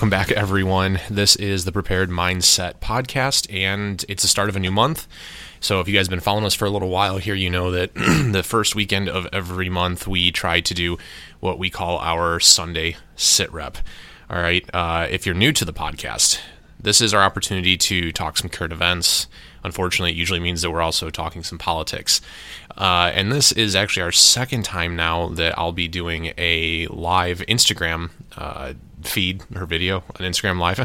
Welcome back, everyone. This is the Prepared Mindset podcast, and it's the start of a new month. So, if you guys have been following us for a little while here, you know that the first weekend of every month we try to do what we call our Sunday sit rep. All right. Uh, if you're new to the podcast, this is our opportunity to talk some current events. Unfortunately, it usually means that we're also talking some politics. Uh, and this is actually our second time now that I'll be doing a live Instagram uh, feed or video on Instagram Live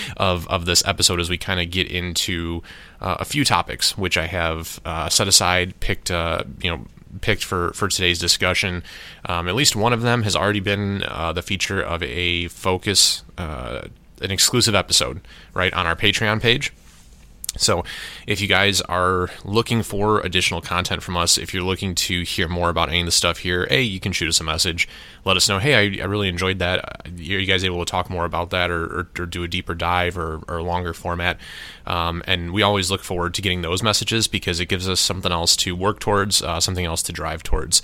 of, of this episode as we kind of get into uh, a few topics, which I have uh, set aside, picked, uh, you know, picked for, for today's discussion. Um, at least one of them has already been uh, the feature of a focus, uh, an exclusive episode, right, on our Patreon page. So, if you guys are looking for additional content from us, if you're looking to hear more about any of the stuff here, hey, you can shoot us a message. Let us know, hey, I, I really enjoyed that. Are you guys able to talk more about that or, or, or do a deeper dive or, or longer format? Um, and we always look forward to getting those messages because it gives us something else to work towards, uh, something else to drive towards.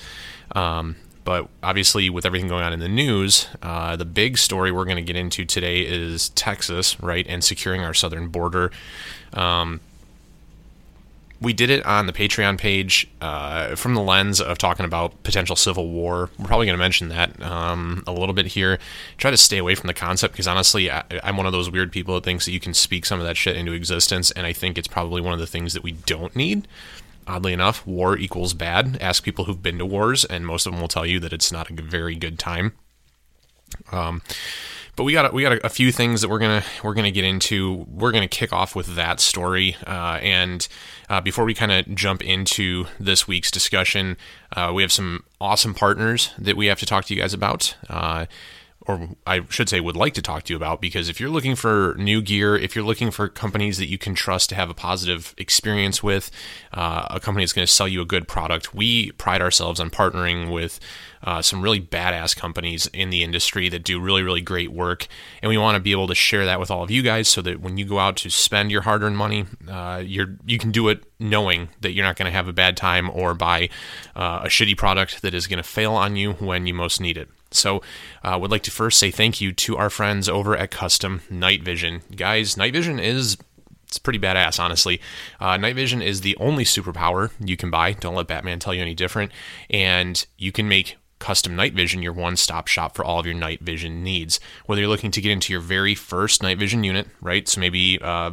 Um, but obviously, with everything going on in the news, uh, the big story we're going to get into today is Texas, right, and securing our southern border. Um, we did it on the Patreon page uh, from the lens of talking about potential civil war. We're probably going to mention that um, a little bit here. Try to stay away from the concept because honestly, I, am one of those weird people that thinks that you can speak some of that shit into existence, and I think it's probably one of the things that we don't need oddly enough, war equals bad. Ask people who've been to wars, and most of them will tell you that it's not a very good time. Um, but we got we got a, a, few things that we're gonna we're gonna get into. We're gonna kick off with that story, uh, and uh, before we kind of jump into this week's discussion, uh, we have some awesome partners that we have to talk to you guys about. Or I should say, would like to talk to you about because if you're looking for new gear, if you're looking for companies that you can trust to have a positive experience with, uh, a company that's going to sell you a good product, we pride ourselves on partnering with uh, some really badass companies in the industry that do really, really great work. And we want to be able to share that with all of you guys so that when you go out to spend your hard earned money, uh, you're, you can do it knowing that you're not going to have a bad time or buy uh, a shitty product that is going to fail on you when you most need it. So, I uh, would like to first say thank you to our friends over at Custom Night Vision. Guys, Night Vision is it's pretty badass, honestly. Uh, night vision is the only superpower you can buy. Don't let Batman tell you any different. And you can make custom night vision your one-stop shop for all of your night vision needs. Whether you're looking to get into your very first night vision unit, right? So maybe uh,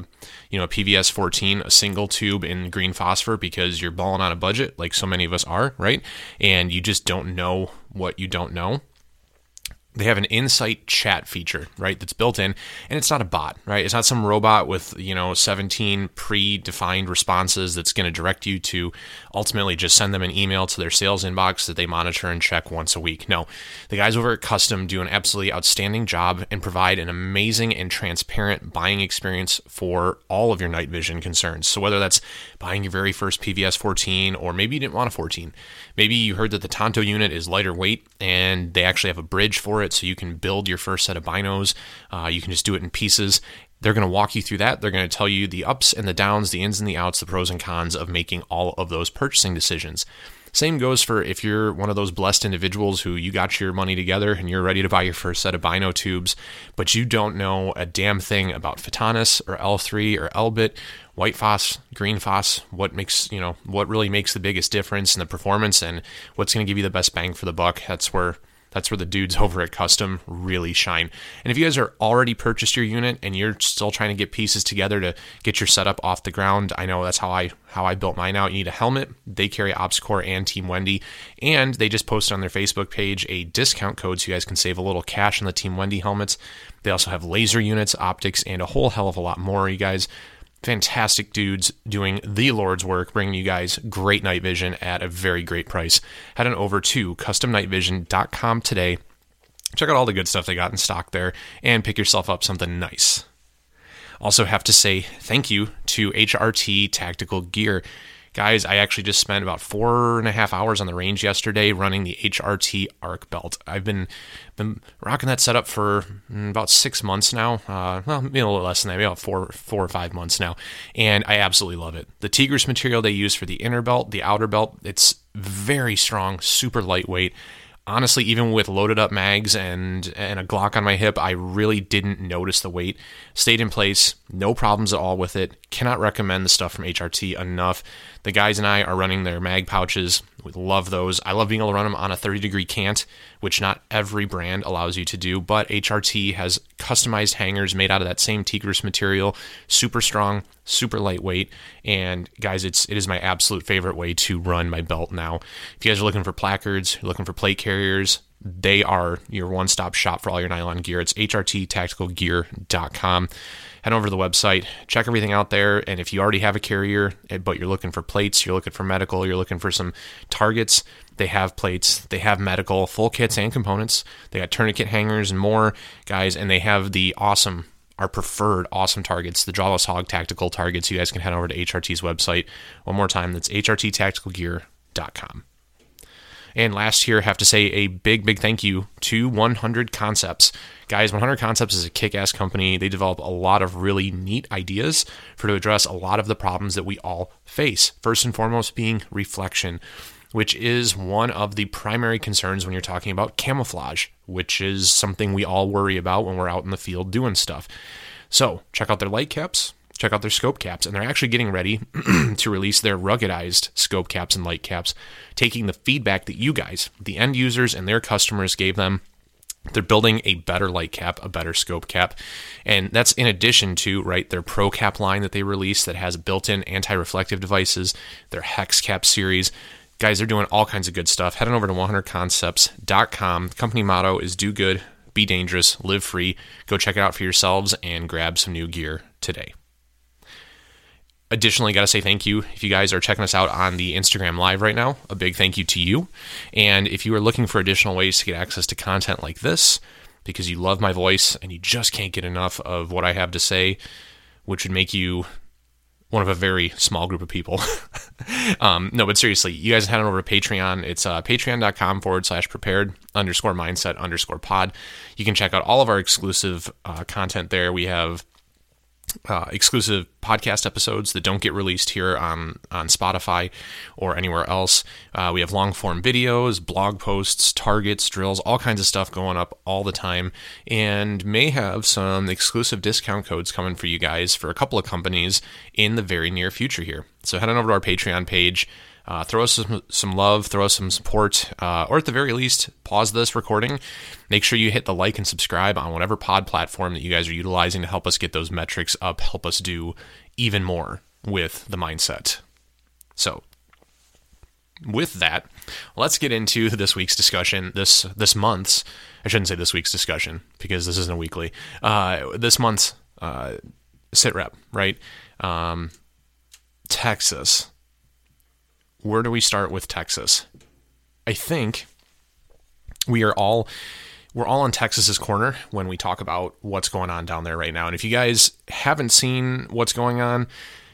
you know a PVS 14, a single tube in green phosphor because you're balling on a budget, like so many of us are, right? And you just don't know what you don't know they have an insight chat feature, right? That's built in, and it's not a bot, right? It's not some robot with you know 17 predefined responses that's going to direct you to ultimately just send them an email to their sales inbox that they monitor and check once a week. No, the guys over at Custom do an absolutely outstanding job and provide an amazing and transparent buying experience for all of your night vision concerns. So whether that's buying your very first PVS 14, or maybe you didn't want a 14, maybe you heard that the Tonto unit is lighter weight and they actually have a bridge for it so you can build your first set of binos. Uh, you can just do it in pieces. They're going to walk you through that. They're going to tell you the ups and the downs, the ins and the outs, the pros and cons of making all of those purchasing decisions. Same goes for if you're one of those blessed individuals who you got your money together and you're ready to buy your first set of bino tubes, but you don't know a damn thing about Photonis or L3 or Elbit, white phos, green phos, what makes, you know, what really makes the biggest difference in the performance and what's going to give you the best bang for the buck. That's where that's where the dudes over at Custom really shine. And if you guys are already purchased your unit and you're still trying to get pieces together to get your setup off the ground, I know that's how I how I built mine out. You need a helmet. They carry OpsCore and Team Wendy, and they just posted on their Facebook page a discount code so you guys can save a little cash on the Team Wendy helmets. They also have laser units, optics, and a whole hell of a lot more. You guys fantastic dudes doing the Lord's work, bringing you guys great night vision at a very great price. Head on over to customnightvision.com today. Check out all the good stuff they got in stock there and pick yourself up something nice. Also, have to say thank you to HRT Tactical Gear. Guys, I actually just spent about four and a half hours on the range yesterday running the HRT arc belt. I've been been rocking that setup for mm, about six months now. Uh, well, maybe a little less than that, maybe about four four or five months now, and I absolutely love it. The Tegris material they use for the inner belt, the outer belt, it's very strong, super lightweight. honestly, even with loaded up mags and and a Glock on my hip, I really didn't notice the weight. Stayed in place, no problems at all with it. Cannot recommend the stuff from HRT enough. The guys and I are running their mag pouches. We love those. I love being able to run them on a 30 degree cant, which not every brand allows you to do, but HRT has customized hangers made out of that same Tegris material, super strong, super lightweight, and guys, it's it is my absolute favorite way to run my belt now. If you guys are looking for placards, looking for plate carriers, they are your one-stop shop for all your nylon gear. It's hrttacticalgear.com head over to the website, check everything out there. And if you already have a carrier, eh, but you're looking for plates, you're looking for medical, you're looking for some targets, they have plates, they have medical, full kits and components. They got tourniquet hangers and more, guys, and they have the awesome our preferred awesome targets, the Jawless Hog tactical targets. You guys can head over to HRT's website. One more time, that's hrttacticalgear.com. And last year, have to say a big, big thank you to 100 Concepts. Guys, 100 Concepts is a kick ass company. They develop a lot of really neat ideas for to address a lot of the problems that we all face. First and foremost, being reflection, which is one of the primary concerns when you're talking about camouflage, which is something we all worry about when we're out in the field doing stuff. So, check out their light caps check out their scope caps. And they're actually getting ready to release their ruggedized scope caps and light caps, taking the feedback that you guys, the end users and their customers, gave them. They're building a better light cap, a better scope cap. And that's in addition to, right, their Pro Cap line that they released that has built in anti reflective devices, their Hex Cap series. Guys, they're doing all kinds of good stuff. Head on over to 100concepts.com. Company motto is do good, be dangerous, live free. Go check it out for yourselves and grab some new gear today. Additionally, got to say thank you if you guys are checking us out on the Instagram Live right now. A big thank you to you. And if you are looking for additional ways to get access to content like this, because you love my voice and you just can't get enough of what I have to say, which would make you one of a very small group of people. um, no, but seriously, you guys head on over to Patreon. It's uh, patreon.com forward slash prepared underscore mindset underscore pod. You can check out all of our exclusive uh, content there. We have uh, exclusive podcast episodes that don't get released here on, on Spotify or anywhere else. Uh, we have long form videos, blog posts, targets, drills, all kinds of stuff going up all the time, and may have some exclusive discount codes coming for you guys for a couple of companies in the very near future here. So head on over to our Patreon page. Uh, throw us some, some love, throw us some support, uh, or at the very least, pause this recording. Make sure you hit the like and subscribe on whatever pod platform that you guys are utilizing to help us get those metrics up, help us do even more with the mindset. So, with that, let's get into this week's discussion. This this month's, I shouldn't say this week's discussion because this isn't a weekly. Uh, this month's uh, sit rep, right? Um, Texas where do we start with Texas? I think we are all we're all on Texas's corner when we talk about what's going on down there right now. And if you guys haven't seen what's going on,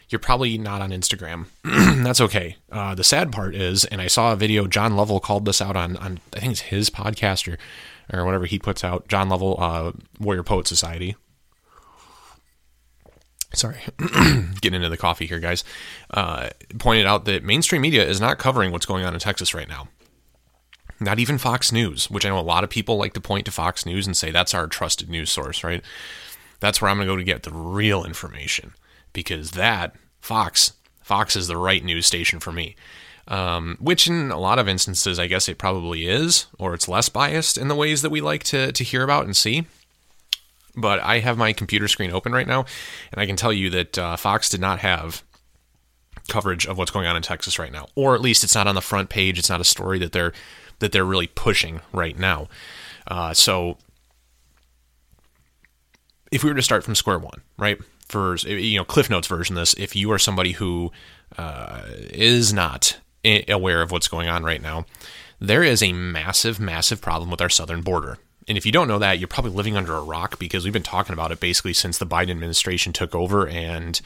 you're probably not on Instagram. That's okay. Uh, the sad part is, and I saw a video. John Lovell called this out on, on I think it's his podcast or, or whatever he puts out. John Lovell, uh, Warrior Poet Society sorry, getting into the coffee here, guys, uh, pointed out that mainstream media is not covering what's going on in Texas right now. Not even Fox News, which I know a lot of people like to point to Fox News and say that's our trusted news source, right? That's where I'm going to go to get the real information because that, Fox, Fox is the right news station for me. Um, which in a lot of instances, I guess it probably is, or it's less biased in the ways that we like to, to hear about and see. But I have my computer screen open right now, and I can tell you that uh, Fox did not have coverage of what's going on in Texas right now, or at least it's not on the front page. It's not a story that they're that they're really pushing right now. Uh, so, if we were to start from square one, right? For you know, Cliff Notes version this, if you are somebody who uh, is not aware of what's going on right now, there is a massive, massive problem with our southern border. And if you don't know that, you're probably living under a rock because we've been talking about it basically since the Biden administration took over and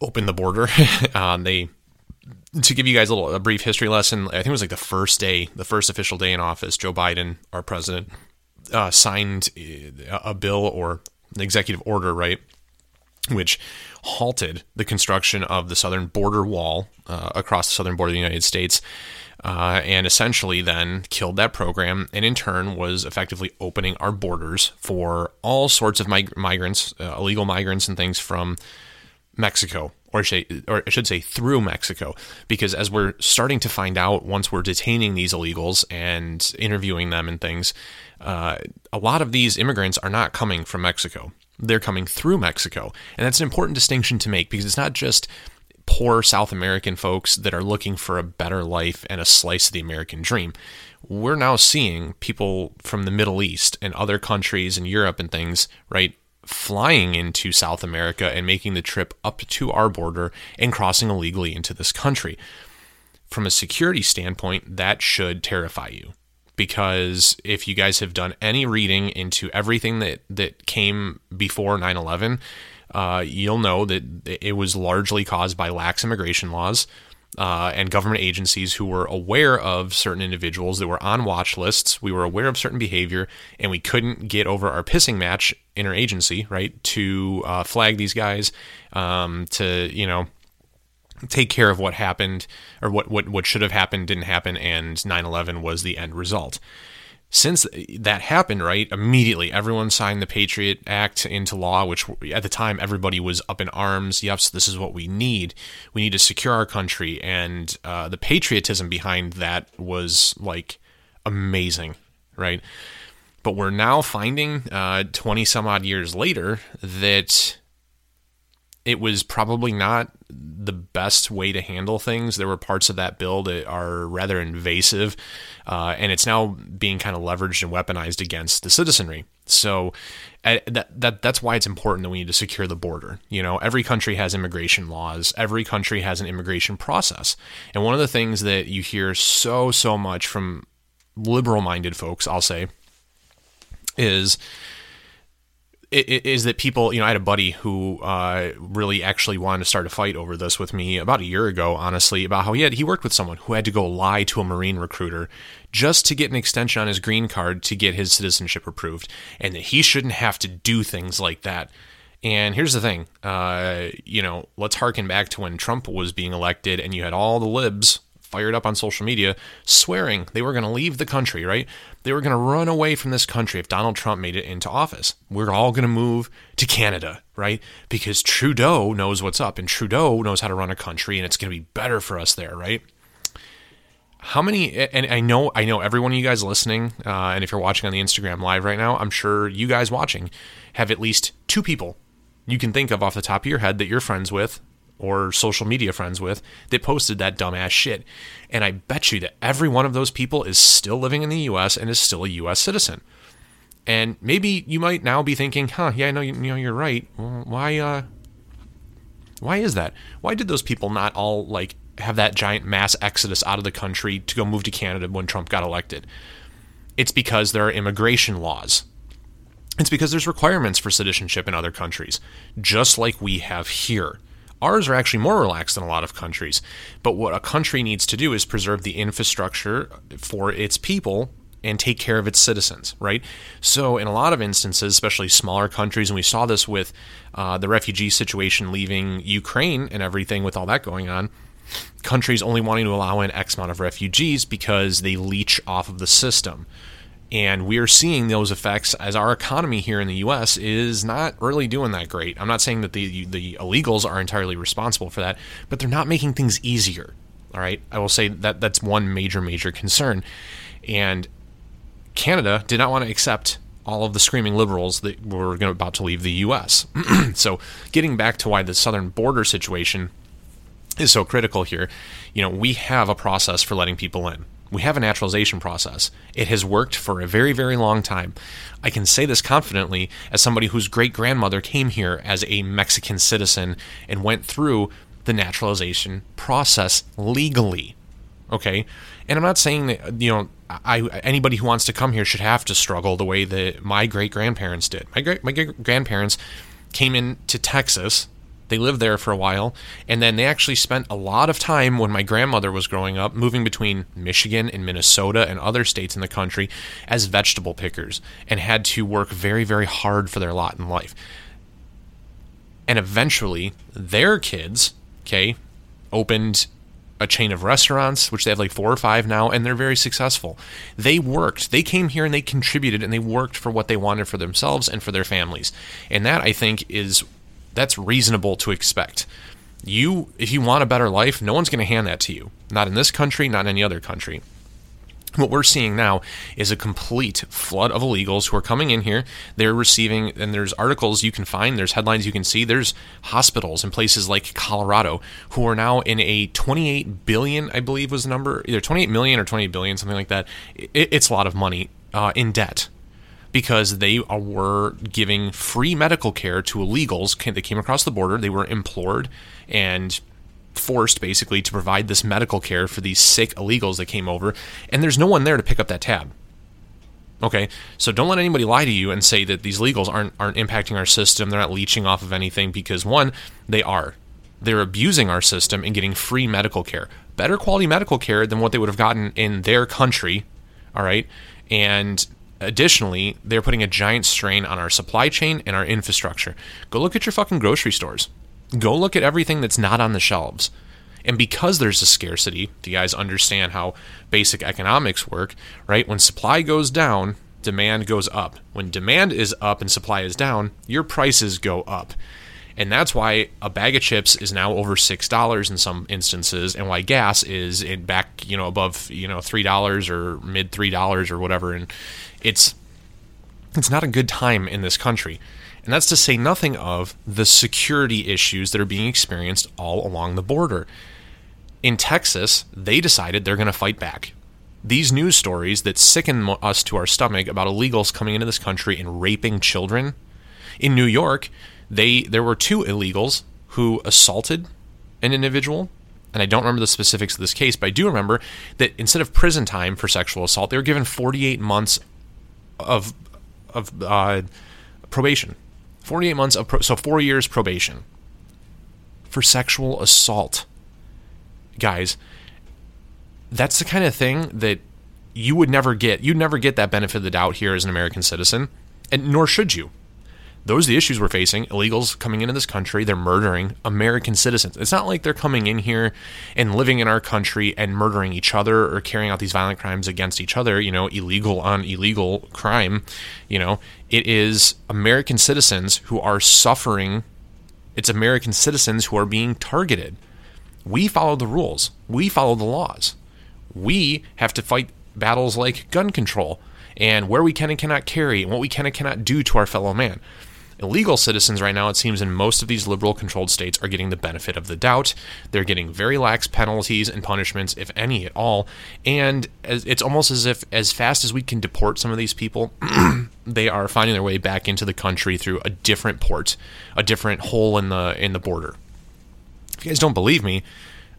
opened the border. um, they to give you guys a little a brief history lesson. I think it was like the first day, the first official day in office. Joe Biden, our president, uh, signed a bill or an executive order, right, which halted the construction of the southern border wall uh, across the southern border of the United States. Uh, and essentially then killed that program, and in turn was effectively opening our borders for all sorts of mig- migrants, uh, illegal migrants, and things from Mexico, or, or I should say through Mexico, because as we're starting to find out once we're detaining these illegals and interviewing them and things, uh, a lot of these immigrants are not coming from Mexico they're coming through Mexico. And that's an important distinction to make because it's not just poor South American folks that are looking for a better life and a slice of the American dream. We're now seeing people from the Middle East and other countries in Europe and things, right, flying into South America and making the trip up to our border and crossing illegally into this country. From a security standpoint, that should terrify you because if you guys have done any reading into everything that that came before 9/11, uh, you'll know that it was largely caused by lax immigration laws. Uh, and government agencies who were aware of certain individuals that were on watch lists. We were aware of certain behavior, and we couldn't get over our pissing match interagency, right, to uh, flag these guys, um, to you know take care of what happened or what, what, what should have happened didn't happen and 9-11 was the end result since that happened right immediately everyone signed the patriot act into law which at the time everybody was up in arms. Yes this is what we need. We need to secure our country. And uh, the patriotism behind that was like amazing right? But we're now finding uh, 20 some odd years later that it was probably not the best way to handle things. There were parts of that bill that are rather invasive, uh, and it's now being kind of leveraged and weaponized against the citizenry. So uh, that, that that's why it's important that we need to secure the border. You know, every country has immigration laws. Every country has an immigration process, and one of the things that you hear so so much from liberal-minded folks, I'll say, is is that people, you know, I had a buddy who uh, really actually wanted to start a fight over this with me about a year ago, honestly, about how he had he worked with someone who had to go lie to a Marine recruiter just to get an extension on his green card to get his citizenship approved, and that he shouldn't have to do things like that. And here's the thing, uh, you know, let's harken back to when Trump was being elected, and you had all the libs fired up on social media swearing they were going to leave the country, right? They were going to run away from this country if Donald Trump made it into office. We're all going to move to Canada, right? Because Trudeau knows what's up and Trudeau knows how to run a country and it's going to be better for us there, right? How many and I know I know every one of you guys listening uh, and if you're watching on the Instagram live right now, I'm sure you guys watching have at least two people you can think of off the top of your head that you're friends with or social media friends with that posted that dumbass shit. And I bet you that every one of those people is still living in the US and is still a US citizen. And maybe you might now be thinking, huh, yeah, I know, you, know you're right. Why, uh, why is that? Why did those people not all like have that giant mass exodus out of the country to go move to Canada when Trump got elected? It's because there are immigration laws. It's because there's requirements for citizenship in other countries, just like we have here. Ours are actually more relaxed than a lot of countries. But what a country needs to do is preserve the infrastructure for its people and take care of its citizens, right? So, in a lot of instances, especially smaller countries, and we saw this with uh, the refugee situation leaving Ukraine and everything with all that going on, countries only wanting to allow in X amount of refugees because they leech off of the system. And we are seeing those effects as our economy here in the U.S. is not really doing that great. I'm not saying that the the illegals are entirely responsible for that, but they're not making things easier. All right, I will say that that's one major major concern. And Canada did not want to accept all of the screaming liberals that were about to leave the U.S. so, getting back to why the southern border situation is so critical here, you know, we have a process for letting people in we have a naturalization process. It has worked for a very, very long time. I can say this confidently as somebody whose great grandmother came here as a Mexican citizen and went through the naturalization process legally. Okay? And I'm not saying that, you know, I, anybody who wants to come here should have to struggle the way that my great grandparents did. My great my great grandparents came into Texas they lived there for a while, and then they actually spent a lot of time when my grandmother was growing up moving between Michigan and Minnesota and other states in the country as vegetable pickers and had to work very, very hard for their lot in life. And eventually, their kids, okay, opened a chain of restaurants, which they have like four or five now, and they're very successful. They worked. They came here and they contributed and they worked for what they wanted for themselves and for their families. And that I think is that's reasonable to expect. You if you want a better life, no one's going to hand that to you. Not in this country, not in any other country. What we're seeing now is a complete flood of illegals who are coming in here. They're receiving, and there's articles you can find, there's headlines you can see. There's hospitals in places like Colorado who are now in a 28 billion, I believe was the number, either 28 million or 28 billion, something like that. it's a lot of money uh, in debt because they were giving free medical care to illegals that came across the border. They were implored and forced basically to provide this medical care for these sick illegals that came over, and there's no one there to pick up that tab. Okay, so don't let anybody lie to you and say that these legals aren't aren't impacting our system. They're not leeching off of anything because one, they are. They're abusing our system and getting free medical care, better quality medical care than what they would have gotten in their country. All right, and additionally, they're putting a giant strain on our supply chain and our infrastructure. Go look at your fucking grocery stores. Go look at everything that's not on the shelves. And because there's a scarcity, do you guys understand how basic economics work, right? When supply goes down, demand goes up. When demand is up and supply is down, your prices go up. And that's why a bag of chips is now over six dollars in some instances, and why gas is in back, you know, above, you know, three dollars or mid three dollars or whatever. And it's it's not a good time in this country. And that's to say nothing of the security issues that are being experienced all along the border. In Texas, they decided they're going to fight back. These news stories that sicken us to our stomach about illegals coming into this country and raping children. In New York, they there were two illegals who assaulted an individual and I don't remember the specifics of this case, but I do remember that instead of prison time for sexual assault, they were given 48 months of of uh, probation. 48 months of pro- so 4 years probation for sexual assault. Guys, that's the kind of thing that you would never get. You'd never get that benefit of the doubt here as an American citizen, and nor should you. Those are the issues we're facing. Illegals coming into this country, they're murdering American citizens. It's not like they're coming in here and living in our country and murdering each other or carrying out these violent crimes against each other, you know, illegal on illegal crime. You know, it is American citizens who are suffering. It's American citizens who are being targeted. We follow the rules, we follow the laws. We have to fight battles like gun control and where we can and cannot carry and what we can and cannot do to our fellow man. Illegal citizens, right now, it seems in most of these liberal controlled states, are getting the benefit of the doubt. They're getting very lax penalties and punishments, if any at all. And it's almost as if, as fast as we can deport some of these people, they are finding their way back into the country through a different port, a different hole in the in the border. If you guys don't believe me,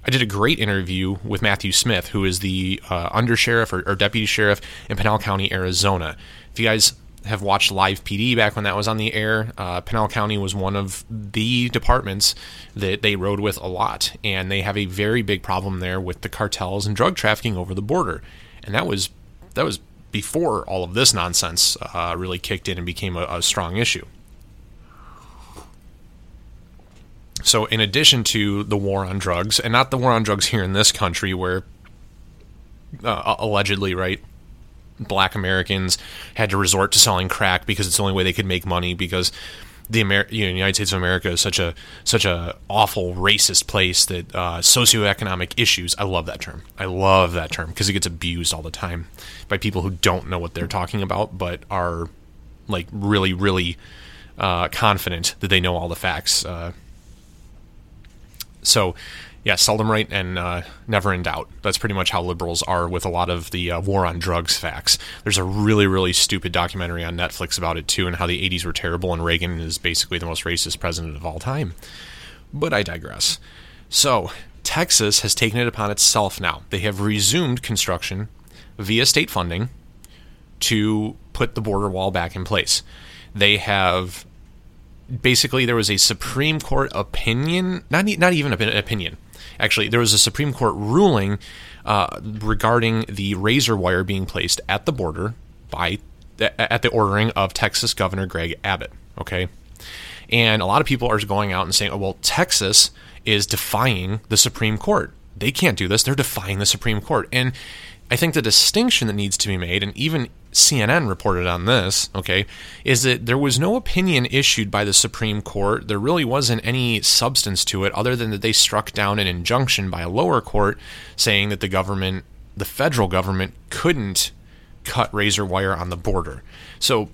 I did a great interview with Matthew Smith, who is the uh, undersheriff or, or deputy sheriff in Pinal County, Arizona. If you guys have watched Live PD back when that was on the air. Uh, Pinal County was one of the departments that they rode with a lot, and they have a very big problem there with the cartels and drug trafficking over the border. And that was that was before all of this nonsense uh, really kicked in and became a, a strong issue. So, in addition to the war on drugs, and not the war on drugs here in this country, where uh, allegedly, right, black Americans had to resort to selling crack because it's the only way they could make money because the Amer- you know, United States of America is such a such a awful racist place that uh, socioeconomic issues. I love that term. I love that term because it gets abused all the time by people who don't know what they're talking about, but are like really, really uh, confident that they know all the facts. Uh, so yeah, seldom right and uh, never in doubt. That's pretty much how liberals are with a lot of the uh, war on drugs facts. There's a really, really stupid documentary on Netflix about it too, and how the 80s were terrible, and Reagan is basically the most racist president of all time. But I digress. So, Texas has taken it upon itself now. They have resumed construction via state funding to put the border wall back in place. They have basically there was a Supreme Court opinion, not not even an opinion actually, there was a Supreme Court ruling uh, regarding the razor wire being placed at the border by at the ordering of Texas Governor Greg Abbott. Okay, And a lot of people are going out and saying, oh, well, Texas is defying the Supreme Court. They can't do this. They're defying the Supreme Court. And I think the distinction that needs to be made, and even CNN reported on this, okay, is that there was no opinion issued by the Supreme Court. There really wasn't any substance to it other than that they struck down an injunction by a lower court saying that the government, the federal government, couldn't cut razor wire on the border. So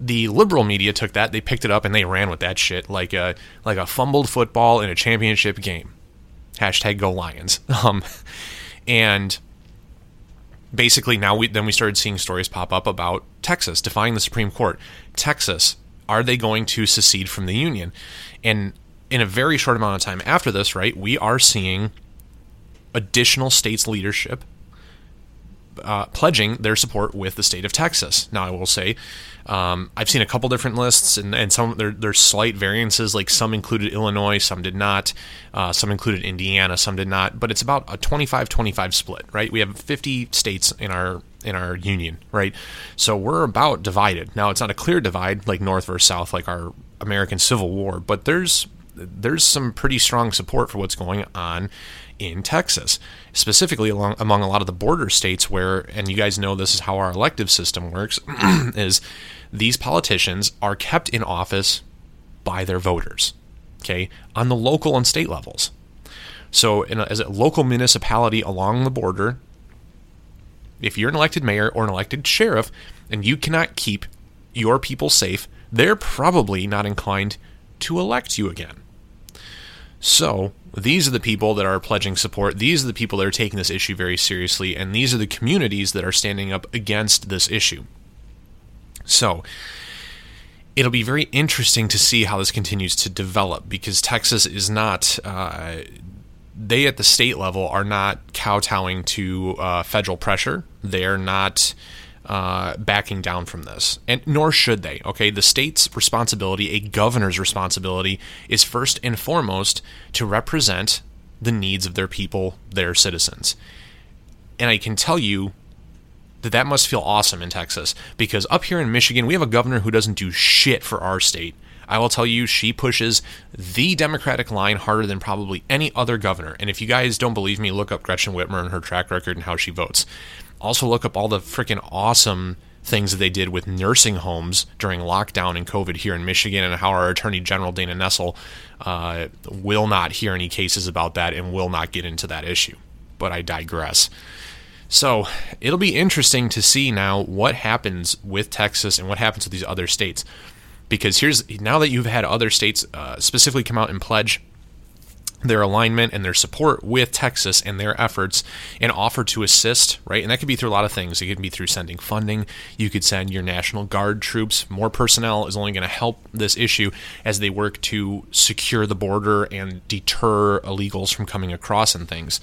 the liberal media took that, they picked it up, and they ran with that shit like a like a fumbled football in a championship game. Hashtag Go Lions. Um, and basically now we then we started seeing stories pop up about Texas defying the Supreme Court. Texas, are they going to secede from the union? And in a very short amount of time after this, right, we are seeing additional states leadership uh, pledging their support with the state of Texas. Now, I will say, um, I've seen a couple different lists, and, and some there, there's slight variances. Like some included Illinois, some did not. Uh, some included Indiana, some did not. But it's about a 25-25 split, right? We have 50 states in our in our union, right? So we're about divided. Now, it's not a clear divide like North versus South, like our American Civil War, but there's there's some pretty strong support for what's going on in Texas, specifically along among a lot of the border states where, and you guys know this is how our elective system works, is these politicians are kept in office by their voters, okay, on the local and state levels. So, a, as a local municipality along the border, if you're an elected mayor or an elected sheriff and you cannot keep your people safe, they're probably not inclined to elect you again. So, these are the people that are pledging support. These are the people that are taking this issue very seriously, and these are the communities that are standing up against this issue. So, it'll be very interesting to see how this continues to develop because Texas is not. Uh, they at the state level are not kowtowing to uh, federal pressure. They're not uh, backing down from this, and nor should they. Okay, the state's responsibility, a governor's responsibility, is first and foremost to represent the needs of their people, their citizens. And I can tell you that that must feel awesome in Texas because up here in Michigan, we have a governor who doesn't do shit for our state. I will tell you, she pushes the Democratic line harder than probably any other governor. And if you guys don't believe me, look up Gretchen Whitmer and her track record and how she votes. Also, look up all the freaking awesome things that they did with nursing homes during lockdown and COVID here in Michigan, and how our Attorney General Dana Nessel uh, will not hear any cases about that and will not get into that issue. But I digress. So it'll be interesting to see now what happens with Texas and what happens with these other states. Because here's now that you've had other states uh, specifically come out and pledge their alignment and their support with Texas and their efforts and offer to assist, right? And that could be through a lot of things. It could be through sending funding. You could send your National Guard troops. More personnel is only going to help this issue as they work to secure the border and deter illegals from coming across and things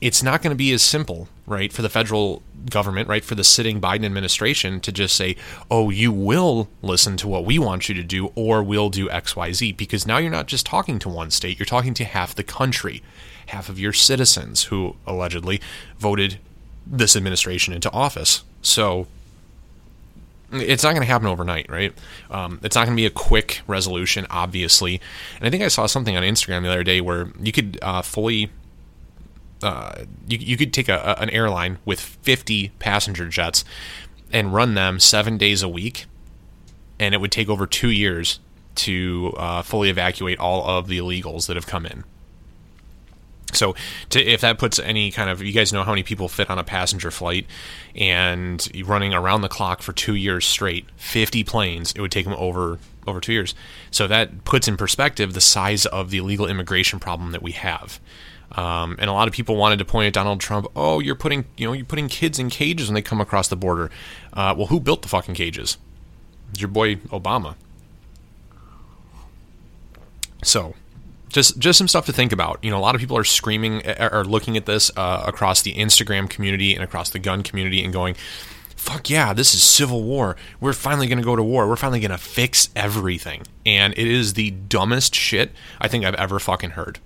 it's not going to be as simple, right, for the federal government, right, for the sitting Biden administration to just say, oh, you will listen to what we want you to do, or we'll do XYZ. Because now you're not just talking to one state, you're talking to half the country, half of your citizens who allegedly voted this administration into office. So it's not going to happen overnight, right? Um, it's not going to be a quick resolution, obviously. And I think I saw something on Instagram the other day where you could uh, fully uh, you, you could take a, an airline with 50 passenger jets and run them seven days a week, and it would take over two years to uh, fully evacuate all of the illegals that have come in. So, to, if that puts any kind of, you guys know how many people fit on a passenger flight, and running around the clock for two years straight, 50 planes, it would take them over over two years. So that puts in perspective the size of the illegal immigration problem that we have. Um, and a lot of people wanted to point at Donald Trump. Oh, you're putting you know you're putting kids in cages when they come across the border. Uh, well, who built the fucking cages? It's your boy Obama. So, just just some stuff to think about. You know, a lot of people are screaming or looking at this uh, across the Instagram community and across the gun community and going, "Fuck yeah, this is civil war. We're finally going to go to war. We're finally going to fix everything." And it is the dumbest shit I think I've ever fucking heard.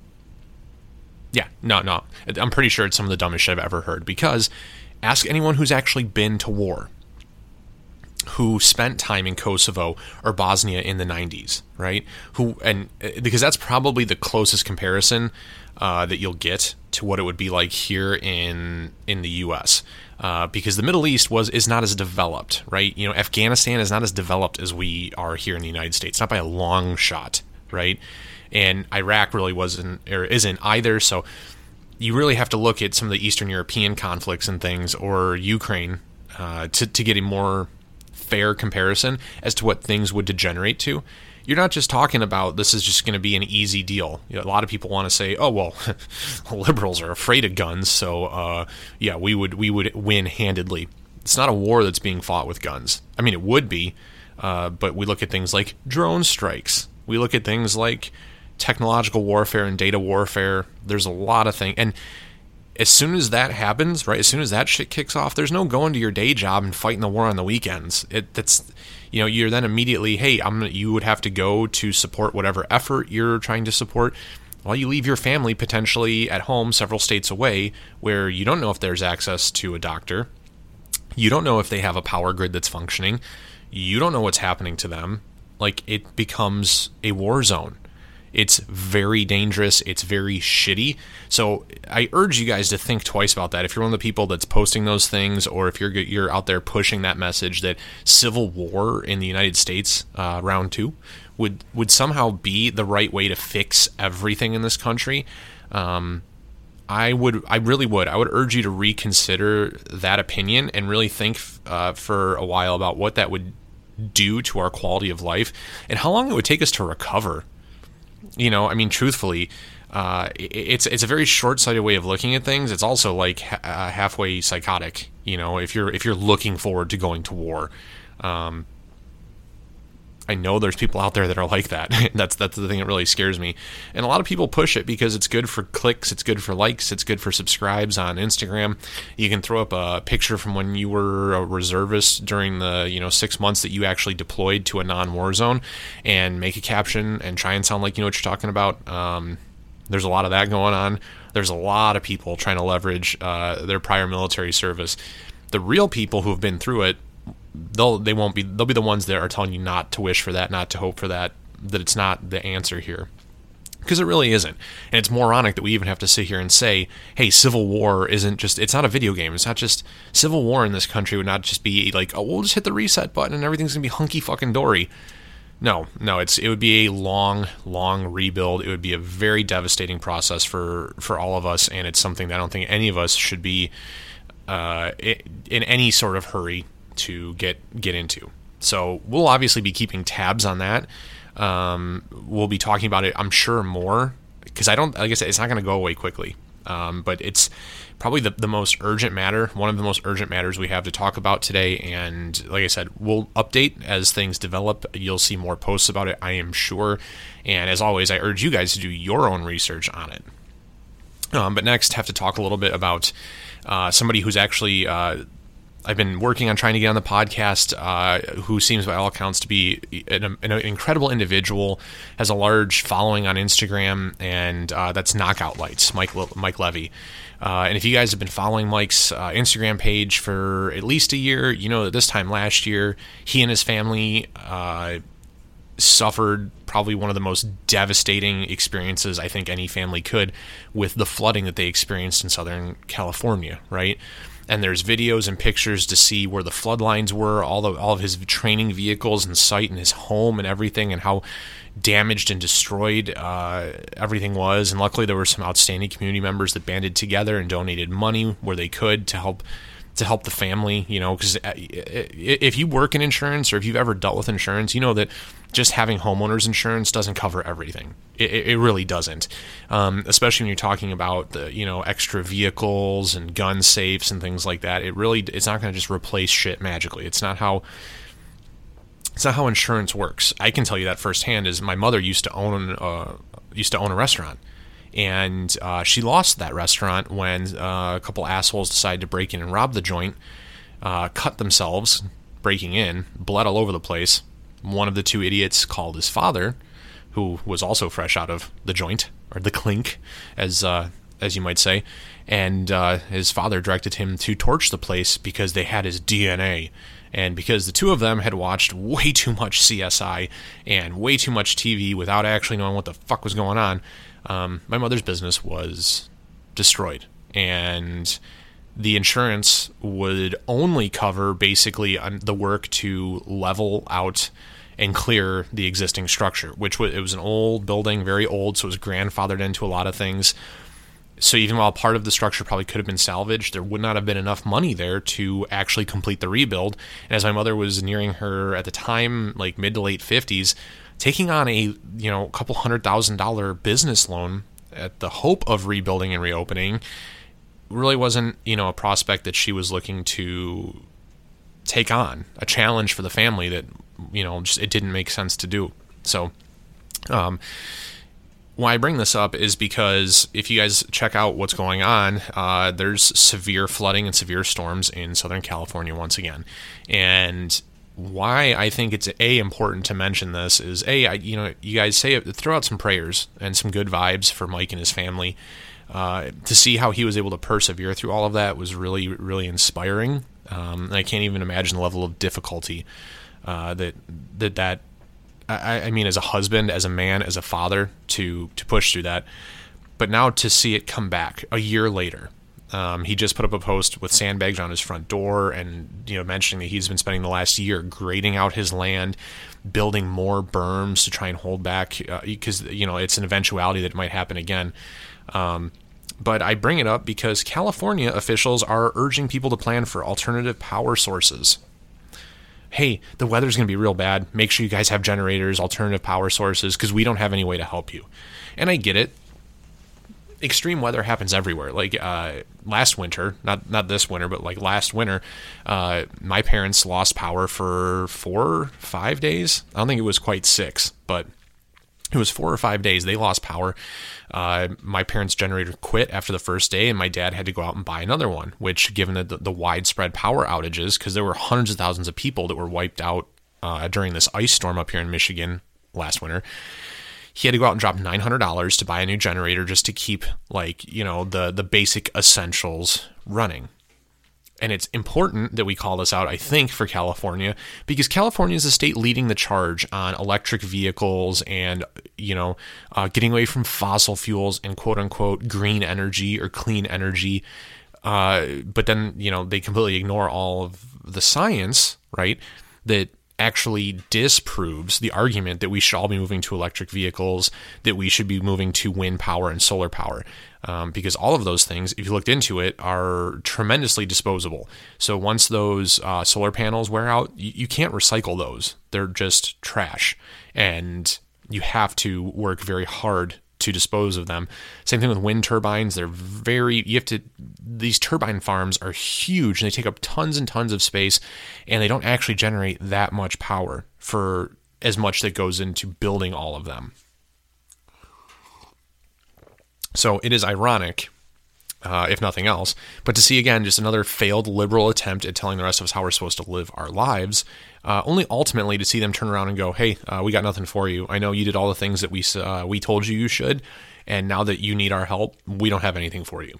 Yeah, no, no. I'm pretty sure it's some of the dumbest shit I've ever heard because ask anyone who's actually been to war. who spent time in Kosovo or Bosnia in the 90s, right? Who and because that's probably the closest comparison uh, that you'll get to what it would be like here in in the U.S. Uh, because the Middle East was is not as developed, right? You know, Afghanistan is not as developed as we are here in the United States, not by a long shot, right? And Iraq really wasn't or isn't either. So you really have to look at some of the Eastern European conflicts and things, or Ukraine, uh, to to get a more fair comparison as to what things would degenerate to. You're not just talking about this is just going to be an easy deal. You know, a lot of people want to say, "Oh well, liberals are afraid of guns, so uh, yeah, we would we would win handedly." It's not a war that's being fought with guns. I mean, it would be, uh, but we look at things like drone strikes. We look at things like technological warfare and data warfare. There's a lot of things, and as soon as that happens, right, as soon as that shit kicks off, there's no going to your day job and fighting the war on the weekends. It that's you know, you're then immediately, hey, I'm you would have to go to support whatever effort you're trying to support. While you leave your family potentially at home several states away where you don't know if there's access to a doctor. You don't know if they have a power grid that's functioning. You don't know what's happening to them. Like it becomes a war zone. It's very dangerous. It's very shitty. So I urge you guys to think twice about that. If you're one of the people that's posting those things, or if you're you're out there pushing that message that civil war in the United States, uh, round two, would would somehow be the right way to fix everything in this country. Um, I would, I really would, I would urge you to reconsider that opinion and really think uh, for a while about what that would do to our quality of life and how long it would take us to recover you know, I mean, truthfully, uh, it's it's a very short-sighted way of looking at things. It's also like ha- uh, halfway psychotic. You know, if you're if you're looking forward to going to war, um, I know there's people out there that are like that. that's that's the thing that really scares me. And a lot of people push it because it's good for clicks, it's good for likes, it's good for subscribes on Instagram. You can throw up a picture from when you were a reservist during the, you know, 6 months that you actually deployed to a non-war zone and make a caption and try and sound like you know what you're talking about. Um, there's a lot of that going on. There's a lot of people trying to leverage uh, their prior military service. The real people who have been through it they'll they won't be they'll be the ones that are telling you not to wish for that, not to hope for that, that it's not the answer here. Because it really isn't. And it's moronic that we even have to sit here and say, hey, civil war isn't just, it's not a video game. It's not just, civil war in this country would not just be like, oh, we'll just hit the reset button and everything's going to be hunky fucking dory. No, no, it's it would be a long, long rebuild. It would be a very devastating process for for all of us, and it's something that I don't think any of us should be uh, in any sort of hurry to get get into. So we'll obviously be keeping tabs on that. Um, we'll be talking about it, I'm sure, more because I don't. Like I said, it's not going to go away quickly. Um, but it's probably the, the most urgent matter, one of the most urgent matters we have to talk about today. And like I said, we'll update as things develop. You'll see more posts about it, I am sure. And as always, I urge you guys to do your own research on it. Um, but next, have to talk a little bit about uh, somebody who's actually uh, I've been working on trying to get on the podcast, uh, who seems by all accounts to be an, an, incredible individual, has a large following on Instagram, and uh, that's Knockout Lights, Mike Le- Mike Levy. Uh, and if you guys have been following Mike's uh, Instagram page for at least a year, you know that this time last year, he and his family uh, suffered probably one of the most devastating experiences I think any family could with the flooding that they experienced in Southern California, right? And there's videos and pictures to see where the floodlines were, all of all of his training vehicles and site and his home and everything, and how damaged and destroyed uh, everything was. And luckily, there were some outstanding community members that banded together and donated money where they could to help to help the family. You know, because uh, if you work in insurance or if you've ever dealt with insurance, you know that just having homeowners insurance doesn't cover everything. It, it really doesn't, um, especially when you're talking about the you know extra vehicles and gun safes and things like that. It really it's not going to just replace shit magically. It's not how it's not how insurance works. I can tell you that firsthand. Is my mother used to own uh, used to own a restaurant, and uh, she lost that restaurant when uh, a couple assholes decided to break in and rob the joint, uh, cut themselves breaking in, bled all over the place. One of the two idiots called his father, who was also fresh out of the joint or the clink, as uh, as you might say, and uh, his father directed him to torch the place because they had his DNA, And because the two of them had watched way too much CSI and way too much TV without actually knowing what the fuck was going on, um, my mother's business was destroyed. And the insurance would only cover basically the work to level out and clear the existing structure, which was it was an old building, very old, so it was grandfathered into a lot of things. So even while part of the structure probably could have been salvaged, there would not have been enough money there to actually complete the rebuild. And as my mother was nearing her at the time, like mid to late fifties, taking on a you know couple hundred thousand dollar business loan at the hope of rebuilding and reopening really wasn't you know a prospect that she was looking to take on a challenge for the family that you know just it didn't make sense to do. So um why I bring this up is because if you guys check out what's going on, uh, there's severe flooding and severe storms in Southern California once again, and why I think it's a important to mention this is a I, you know you guys say throw out some prayers and some good vibes for Mike and his family. Uh, to see how he was able to persevere through all of that was really really inspiring. Um, and I can't even imagine the level of difficulty uh, that that that I, I mean as a husband, as a man, as a father to to push through that. But now to see it come back a year later, um, he just put up a post with sandbags on his front door, and you know, mentioning that he's been spending the last year grading out his land, building more berms to try and hold back because uh, you know it's an eventuality that might happen again. Um, but I bring it up because California officials are urging people to plan for alternative power sources. Hey, the weather's going to be real bad. Make sure you guys have generators, alternative power sources, because we don't have any way to help you. And I get it extreme weather happens everywhere. Like uh, last winter, not not this winter, but like last winter, uh, my parents lost power for four, five days. I don't think it was quite six, but it was four or five days. They lost power. Uh, my parents' generator quit after the first day, and my dad had to go out and buy another one. Which, given the, the widespread power outages, because there were hundreds of thousands of people that were wiped out uh, during this ice storm up here in Michigan last winter he had to go out and drop $900 to buy a new generator just to keep like you know the the basic essentials running. And it's important that we call this out i think for california because california is the state leading the charge on electric vehicles and you know uh, getting away from fossil fuels and quote unquote green energy or clean energy. Uh, but then you know they completely ignore all of the science right that actually disproves the argument that we should all be moving to electric vehicles, that we should be moving to wind power and solar power. Um, because all of those things, if you looked into it, are tremendously disposable. So once those uh, solar panels wear out, you, you can't recycle those. They're just trash. And you have to work very hard to dispose of them. Same thing with wind turbines. They're very, you have to, these turbine farms are huge and they take up tons and tons of space and they don't actually generate that much power for as much that goes into building all of them. So it is ironic uh, if nothing else. But to see again just another failed liberal attempt at telling the rest of us how we're supposed to live our lives, uh, only ultimately to see them turn around and go, "Hey, uh, we got nothing for you. I know you did all the things that we uh, we told you you should, and now that you need our help, we don't have anything for you."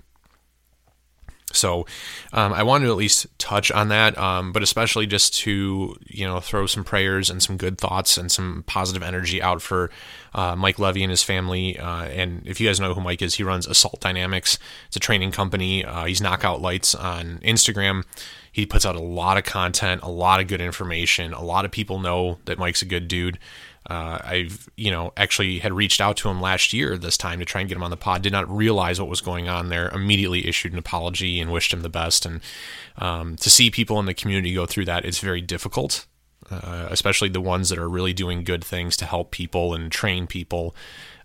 So um, I wanted to at least touch on that, um, but especially just to you know throw some prayers and some good thoughts and some positive energy out for uh, Mike Levy and his family. Uh, and if you guys know who Mike is, he runs Assault Dynamics. It's a training company. Uh, he's Knockout Lights on Instagram. He puts out a lot of content, a lot of good information. A lot of people know that Mike's a good dude. Uh, I've, you know, actually had reached out to him last year this time to try and get him on the pod. Did not realize what was going on there. Immediately issued an apology and wished him the best. And um, to see people in the community go through that, it's very difficult, uh, especially the ones that are really doing good things to help people and train people.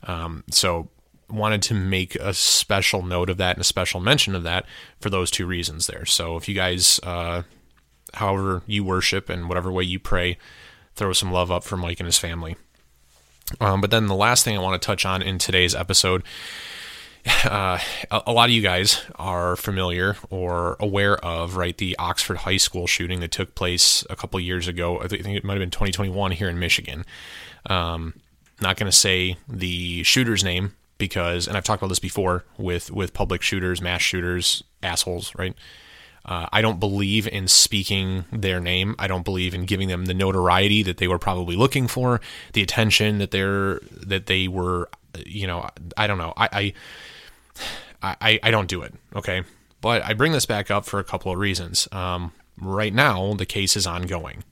Um, so wanted to make a special note of that and a special mention of that for those two reasons there. So if you guys, uh, however you worship and whatever way you pray, throw some love up for Mike and his family. Um, but then the last thing I want to touch on in today's episode uh, a, lot of you guys are familiar or aware of right the Oxford High School shooting that took place a couple years ago. I think it might have been 2021 here in Michigan. Um, not going to say the shooter's name because, and I've talked about this before with with public shooters, mass shooters, assholes, right? Uh, I don't believe in speaking their name. I don't believe in giving them the notoriety that they were probably looking for, the attention that they're that they were. You know, I don't know. I I I, I don't do it. Okay, but I bring this back up for a couple of reasons. Um, right now, the case is ongoing,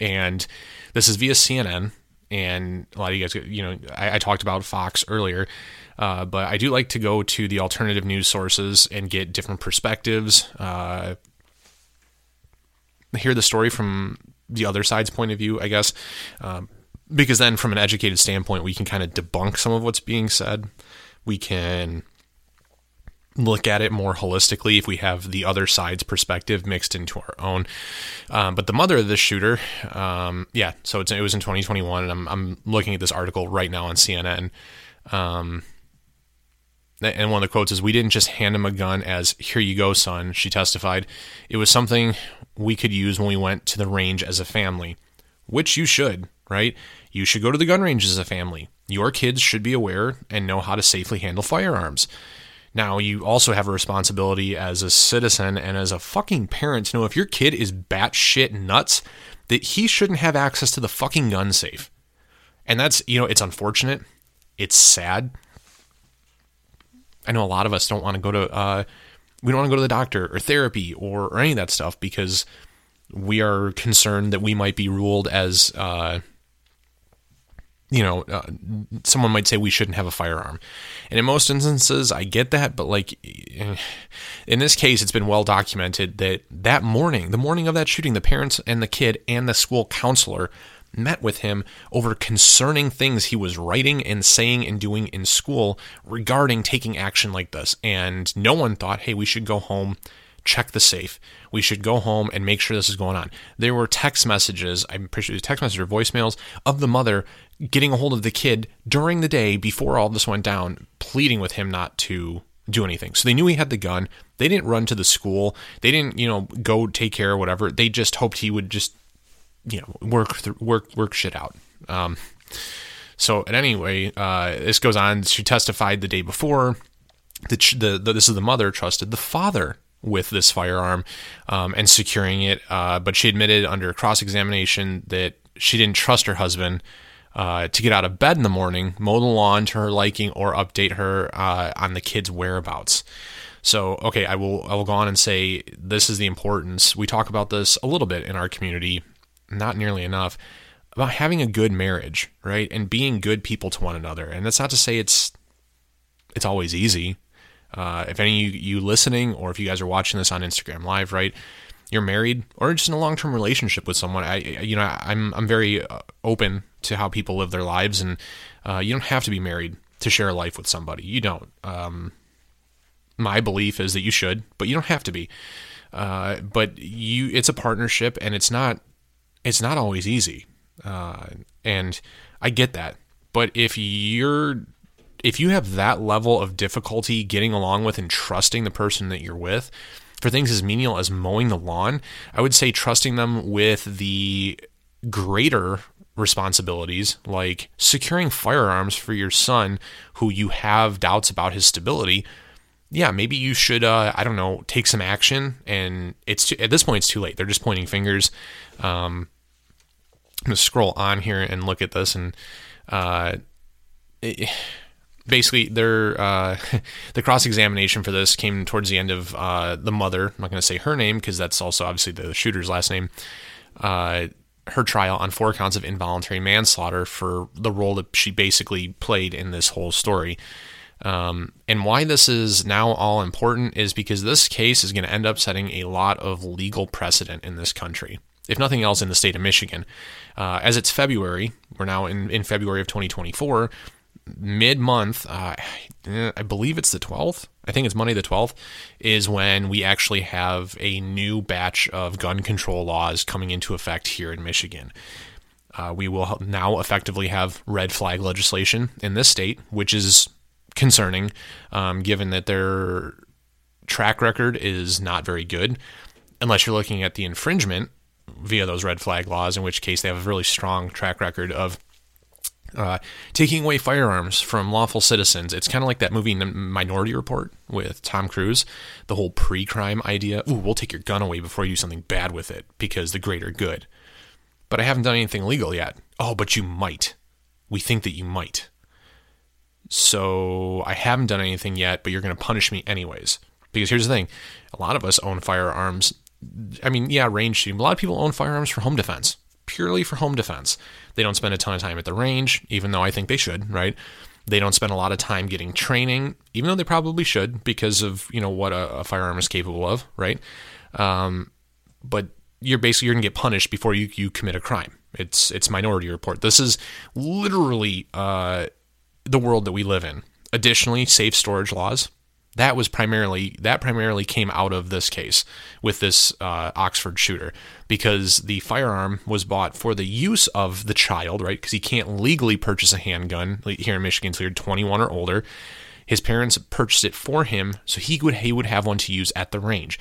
and this is via CNN. And a lot of you guys, you know, I, I talked about Fox earlier. Uh, but I do like to go to the alternative news sources and get different perspectives, uh, hear the story from the other side's point of view, I guess. Um, because then, from an educated standpoint, we can kind of debunk some of what's being said. We can look at it more holistically if we have the other side's perspective mixed into our own. Um, but the mother of this shooter, um, yeah, so it was in 2021, and I'm, I'm looking at this article right now on CNN. Um, and one of the quotes is, We didn't just hand him a gun as, Here you go, son, she testified. It was something we could use when we went to the range as a family, which you should, right? You should go to the gun range as a family. Your kids should be aware and know how to safely handle firearms. Now, you also have a responsibility as a citizen and as a fucking parent to know if your kid is batshit nuts, that he shouldn't have access to the fucking gun safe. And that's, you know, it's unfortunate. It's sad I know a lot of us don't want to go to uh, we don't want to go to the doctor or therapy or, or any of that stuff because we are concerned that we might be ruled as uh, you know uh, someone might say we shouldn't have a firearm. And in most instances i get that but like in this case it's been well documented that that morning the morning of that shooting the parents and the kid and the school counselor met with him over concerning things he was writing and saying and doing in school regarding taking action like this. And no one thought, hey, we should go home, check the safe. We should go home and make sure this is going on. There were text messages, I'm pretty sure text messages or voicemails of the mother getting a hold of the kid during the day before all this went down, pleading with him not to do anything. So they knew he had the gun. They didn't run to the school. They didn't, you know, go take care or whatever. They just hoped he would just you know work work work shit out. Um, so at any way, uh, this goes on. She testified the day before that the, the, this is the mother trusted the father with this firearm um, and securing it, uh, but she admitted under cross examination that she didn't trust her husband. Uh, to get out of bed in the morning, mow the lawn to her liking, or update her uh, on the kids' whereabouts. So, okay, I will I will go on and say this is the importance. We talk about this a little bit in our community not nearly enough about having a good marriage, right? And being good people to one another. And that's not to say it's it's always easy. Uh, if any of you, you listening, or if you guys are watching this on Instagram Live, right? You're married or just in a long term relationship with someone. I, you know, I'm I'm very uh, open to how people live their lives, and uh, you don't have to be married to share a life with somebody. You don't. Um, my belief is that you should, but you don't have to be. Uh, but you, it's a partnership, and it's not it's not always easy. Uh, and I get that. But if you're if you have that level of difficulty getting along with and trusting the person that you're with for things as menial as mowing the lawn, I would say trusting them with the greater responsibilities like securing firearms for your son who you have doubts about his stability yeah maybe you should uh, i don't know take some action and it's too, at this point it's too late they're just pointing fingers um, I'm to scroll on here and look at this, and uh, it, basically, their uh, the cross examination for this came towards the end of uh, the mother. I'm not to say her name because that's also obviously the shooter's last name. Uh, her trial on four counts of involuntary manslaughter for the role that she basically played in this whole story. Um, and why this is now all important is because this case is going to end up setting a lot of legal precedent in this country if nothing else, in the state of Michigan. Uh, as it's February, we're now in, in February of 2024. Mid month, uh, I believe it's the 12th. I think it's Monday the 12th, is when we actually have a new batch of gun control laws coming into effect here in Michigan. Uh, we will now effectively have red flag legislation in this state, which is concerning, um, given that their track record is not very good. Unless you're looking at the infringement via those red flag laws, in which case they have a really strong track record of Uh, taking away firearms from lawful citizens. It's kind of like that movie Minority Report with Tom Cruise. The whole pre crime idea. Ooh, we'll take your gun away before you do something bad with it because the greater good. But I haven't done anything legal yet. Oh, but you might. We think that you might. So I haven't done anything yet, but you're going to punish me anyways. Because here's the thing a lot of us own firearms. I mean, yeah, range shooting. A lot of people own firearms for home defense purely for home defense. They don't spend a ton of time at the range, even though I think they should, right? They don't spend a lot of time getting training, even though they probably should because of you know what a, a firearm is capable of, right? Um, but you're basically you're gonna get punished before you, you commit a crime. It's it's Minority Report. This is literally uh, the world that we live in. Additionally, safe storage laws that was primarily that primarily came out of this case with this uh, Oxford shooter because the firearm was bought for the use of the child, right? Because he can't legally purchase a handgun here in Michigan until you're 21 or older. His parents purchased it for him so he would he would have one to use at the range,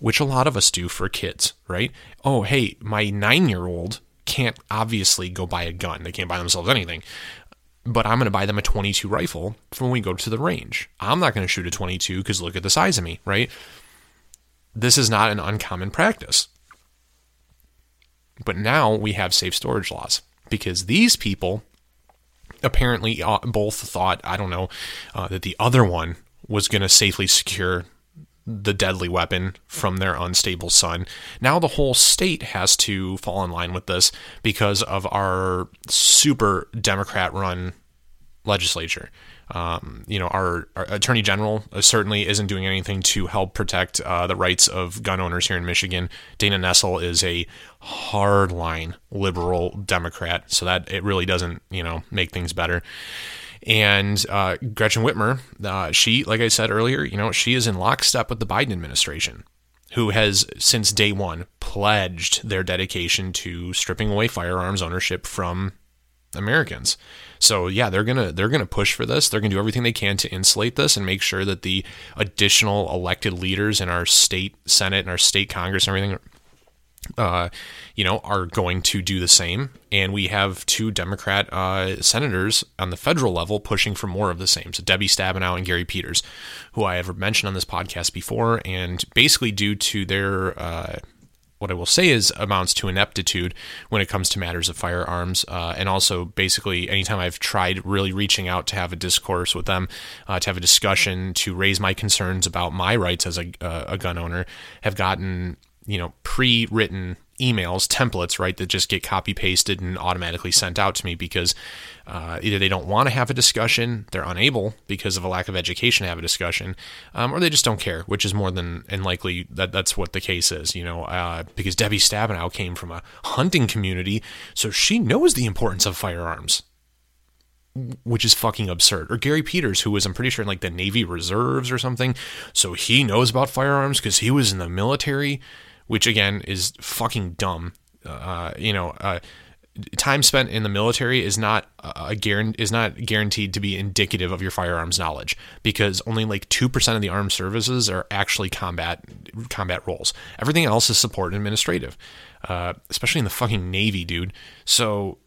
which a lot of us do for kids, right? Oh, hey, my nine year old can't obviously go buy a gun. They can't buy themselves anything but I'm going to buy them a 22 rifle for when we go to the range. I'm not going to shoot a 22 because look at the size of me, right? This is not an uncommon practice. But now we have safe storage laws because these people apparently uh, both thought, I don't know, uh, that the other one was going to safely secure the deadly weapon from their unstable son. Now the whole state has to fall in line with this because of our super Democrat run legislature. Um, you know, our, our, attorney general certainly isn't doing anything to help protect uh, the rights of gun owners here in Michigan. Dana Nessel is a hardline liberal Democrat, so that it really doesn't, you know, make things better. And uh, Gretchen Whitmer, uh, she, like I said earlier, you know, she is in lockstep with the Biden administration, who has since day one pledged their dedication to stripping away firearms ownership from Americans. So yeah, they're gonna they're gonna push for this. They're gonna do everything they can to insulate this and make sure that the additional elected leaders in our state senate and our state congress and everything uh, you know, are going to do the same. And we have two Democrat uh, senators on the federal level pushing for more of the same. So Debbie Stabenow and Gary Peters, who I have mentioned on this podcast before, and basically due to their uh, what I will say is amounts to ineptitude when it comes to matters of firearms. Uh, and also, basically, anytime I've tried really reaching out to have a discourse with them, uh, to have a discussion, to raise my concerns about my rights as a, uh, a gun owner, have gotten you know pre-written emails templates right that just get copy pasted and automatically sent out to me because uh, either they don't want to have a discussion they're unable because of a lack of education to have a discussion um, or they just don't care which is more than and likely that that's what the case is you know uh, because debbie stabenow came from a hunting community so she knows the importance of firearms which is fucking absurd. Or Gary Peters, who was, I'm pretty sure, in like the Navy Reserves or something. So he knows about firearms because he was in the military which again is fucking dumb. Uh, you know, uh, time spent in the military is not a guarantee is not guaranteed to be indicative of your firearms knowledge because only like 2% of the armed services are actually combat combat roles. Everything else is support and administrative. Uh, especially in the fucking navy, dude. So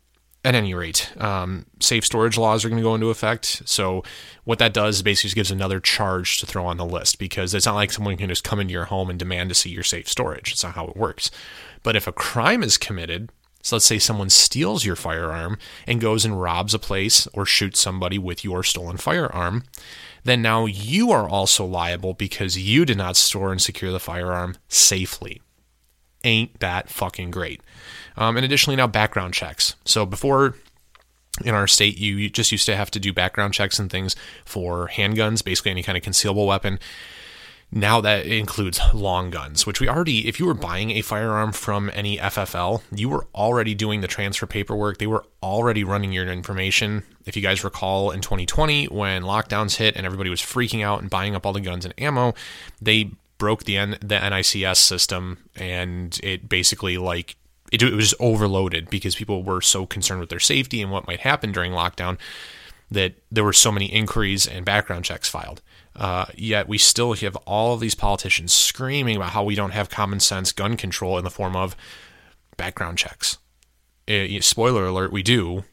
at any rate, um, safe storage laws are going to go into effect. So, what that does is basically gives another charge to throw on the list because it's not like someone can just come into your home and demand to see your safe storage. It's not how it works. But if a crime is committed, so let's say someone steals your firearm and goes and robs a place or shoots somebody with your stolen firearm, then now you are also liable because you did not store and secure the firearm safely. Ain't that fucking great? Um, and additionally, now background checks. So before in our state, you just used to have to do background checks and things for handguns, basically any kind of concealable weapon. Now that includes long guns, which we already, if you were buying a firearm from any FFL, you were already doing the transfer paperwork. They were already running your information. If you guys recall in 2020, when lockdowns hit and everybody was freaking out and buying up all the guns and ammo, they broke the N- the NICS system and it basically like it, it was overloaded because people were so concerned with their safety and what might happen during lockdown that there were so many inquiries and background checks filed. Uh, yet we still have all of these politicians screaming about how we don't have common sense gun control in the form of background checks. It, spoiler alert, we do,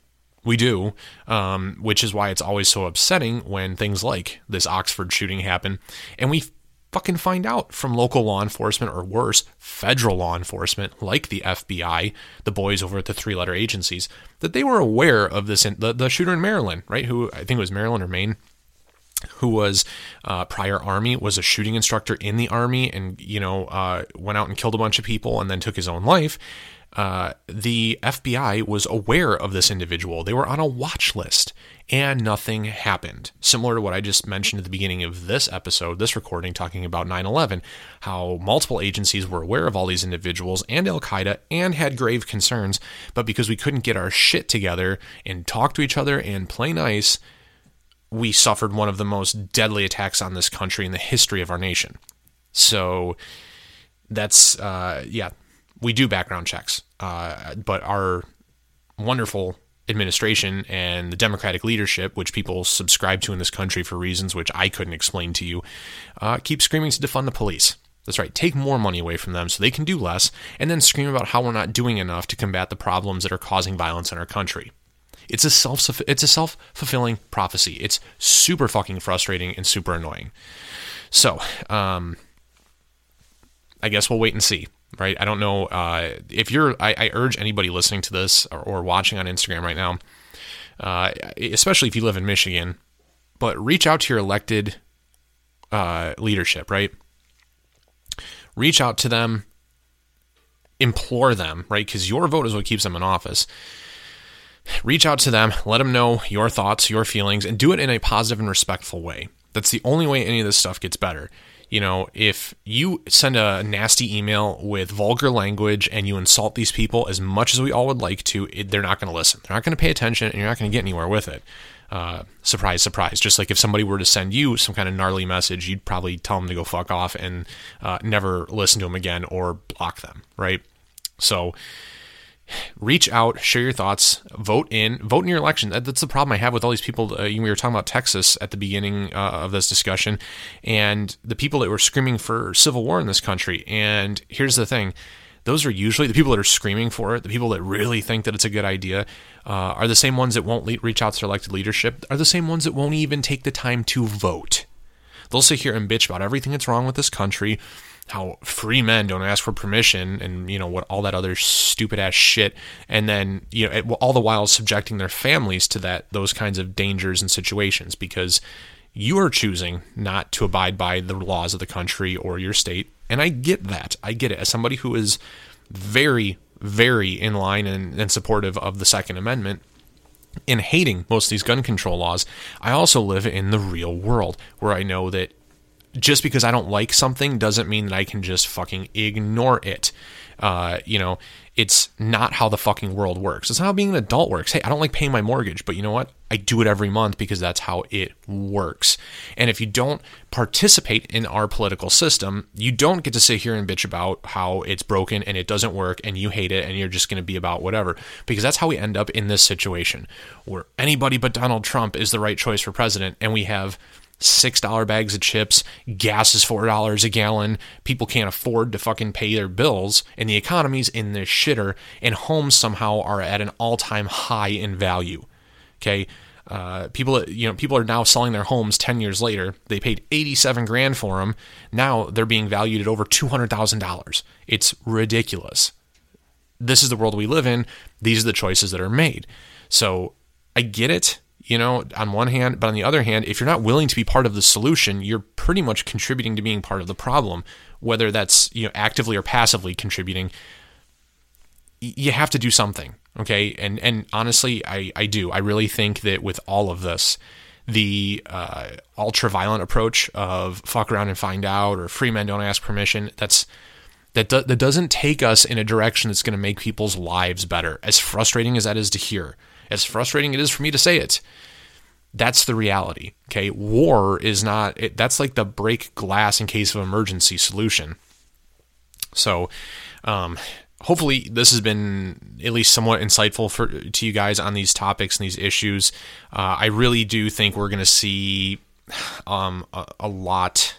We do, um, which is why it's always so upsetting when things like this Oxford shooting happen, and we fucking find out from local law enforcement or worse, federal law enforcement like the FBI, the boys over at the three letter agencies, that they were aware of this, the, the shooter in Maryland, right? Who I think it was Maryland or Maine, who was uh, prior army, was a shooting instructor in the army, and you know uh, went out and killed a bunch of people and then took his own life uh, the FBI was aware of this individual. They were on a watch list and nothing happened. Similar to what I just mentioned at the beginning of this episode, this recording talking about 9 11, how multiple agencies were aware of all these individuals and Al Qaeda and had grave concerns, but because we couldn't get our shit together and talk to each other and play nice, we suffered one of the most deadly attacks on this country in the history of our nation. So that's, uh, yeah, we do background checks, uh, but our wonderful administration and the democratic leadership, which people subscribe to in this country for reasons which I couldn't explain to you, uh, keep screaming to defund the police. That's right, take more money away from them so they can do less, and then scream about how we're not doing enough to combat the problems that are causing violence in our country. It's a self it's a self fulfilling prophecy. It's super fucking frustrating and super annoying. So, um, I guess we'll wait and see right? I don't know uh, if you're. I, I, urge anybody listening to this or, or watching on Instagram right now, uh, especially if you live in Michigan, but reach out to your elected uh, leadership, right? Reach out to them, implore them, right? Because your vote is what keeps them in office. Reach out to them, let them know your thoughts, your feelings, and do it in a positive and respectful way. That's the only way any of this stuff gets better you know, if you send a nasty email with vulgar language and you insult these people as much as we all would like to, it, they're not going to listen. They're not going to pay attention and you're not going to get anywhere with it. Uh, surprise, surprise. Just like if somebody were to send you some kind of gnarly message, you'd probably tell them to go fuck off and uh, never listen to them again or block them, right? So, reach out, share your thoughts, vote in, vote in your election. that's the problem I have with all these people. Uh, we were talking about Texas at the beginning uh, of this discussion, and the people that were screaming for civil war in this country. And here's the thing. Those are usually the people that are screaming for it, the people that really think that it's a good idea, uh, are the same ones that won't le- reach out to elected leadership, are the same ones that won't even take the time to vote. They'll sit here and bitch about everything that's wrong with this country how free men don't ask for permission and you know what all that other stupid ass shit. And then you know all the while subjecting their families to that those kinds of dangers and situations because you are choosing not to abide by the laws of the country or your state. And I get that. I get it. As somebody who is very very in line and, and supportive of the second amendment in hating most of these gun control laws, I also live in the real world where I know that just because I don't like something doesn't mean that I can just fucking ignore it. Uh, you know, it's not how the fucking world works. It's not how being an adult works. Hey, I don't like paying my mortgage, but you know what? I do it every month because that's how it works. And if you don't participate in our political system, you don't get to sit here and bitch about how it's broken and it doesn't work and you hate it and you're just going to be about whatever. Because that's how we end up in this situation where anybody but Donald Trump is the right choice for president and we have $6 bags of chips, gas is $4 a gallon, people can't afford to fucking pay their bills, and the economy's in the shitter, and homes somehow are at an all time high in value. Okay. Uh, people, you know, people are now selling their homes 10 years later. They paid 87 grand for them. Now they're being valued at over $200,000. It's ridiculous. This is the world we live in. These are the choices that are made. So I get it you know, on one hand, but on the other hand, if you're not willing to be part of the solution, you're pretty much contributing to being part of the problem, whether that's, you know, actively or passively contributing. You have to do something, okay? And and honestly, I I do. I really think that with all of this, the uh, ultra violent approach of fuck around and find out or free men don't ask permission, that's that do, that doesn't take us in a direction that's going to make people's lives better. As frustrating as that is to hear, as frustrating it is for me to say it, that's the reality. Okay. War is not, it, that's like the break glass in case of emergency solution. So, um, hopefully this has been at least somewhat insightful for to you guys on these topics and these issues. Uh, I really do think we're going to see um, a, a, lot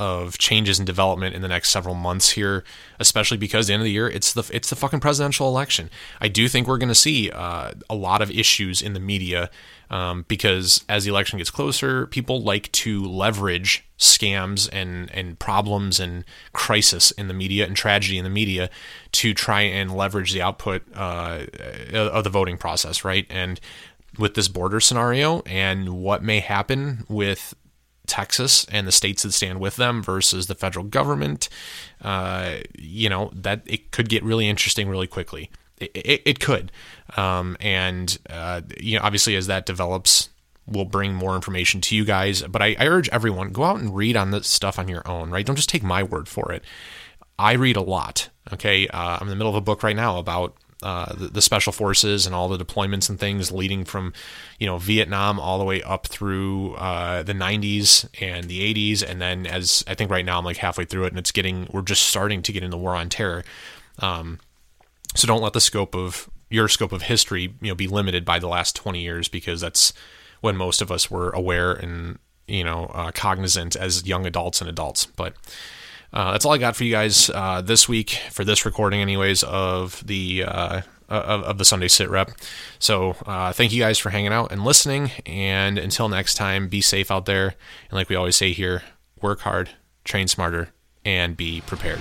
of changes and development in the next several months here, especially because the end of the year it's the it's the fucking presidential election. I do think we're going to see uh, a lot of issues in the media um, because as the election gets closer, people like to leverage scams and and problems and crisis in the media and tragedy in the media to try and leverage the output uh, of the voting process, right? And with this border scenario and what may happen with Texas and the states that stand with them versus the federal government, uh, you know, that it could get really interesting really quickly. It, it, it could. Um, and, uh, you know, obviously as that develops, we'll bring more information to you guys. But I, I urge everyone, go out and read on this stuff on your own, right? Don't just take my word for it. I read a lot. Okay. Uh, I'm in the middle of a book right now about uh, the, the, special forces and all the deployments and things leading from you know Vietnam all the way up through uh, the 90s and the 80s and then as I think right now I'm like halfway through it and it's getting we're just starting to get in the war on terror. Um, so don't let the scope of your scope of history you know be limited by the last 20 years because that's when most of us were aware and you know uh, cognizant as young adults and adults. But uh, that's all I got for you guys uh, this week for this recording, anyways, of the uh, of, of, the Sunday SITREP. So uh, thank you guys for hanging out and listening. And until next time, be safe out there. And like we always say here, work hard, train smarter, and be prepared.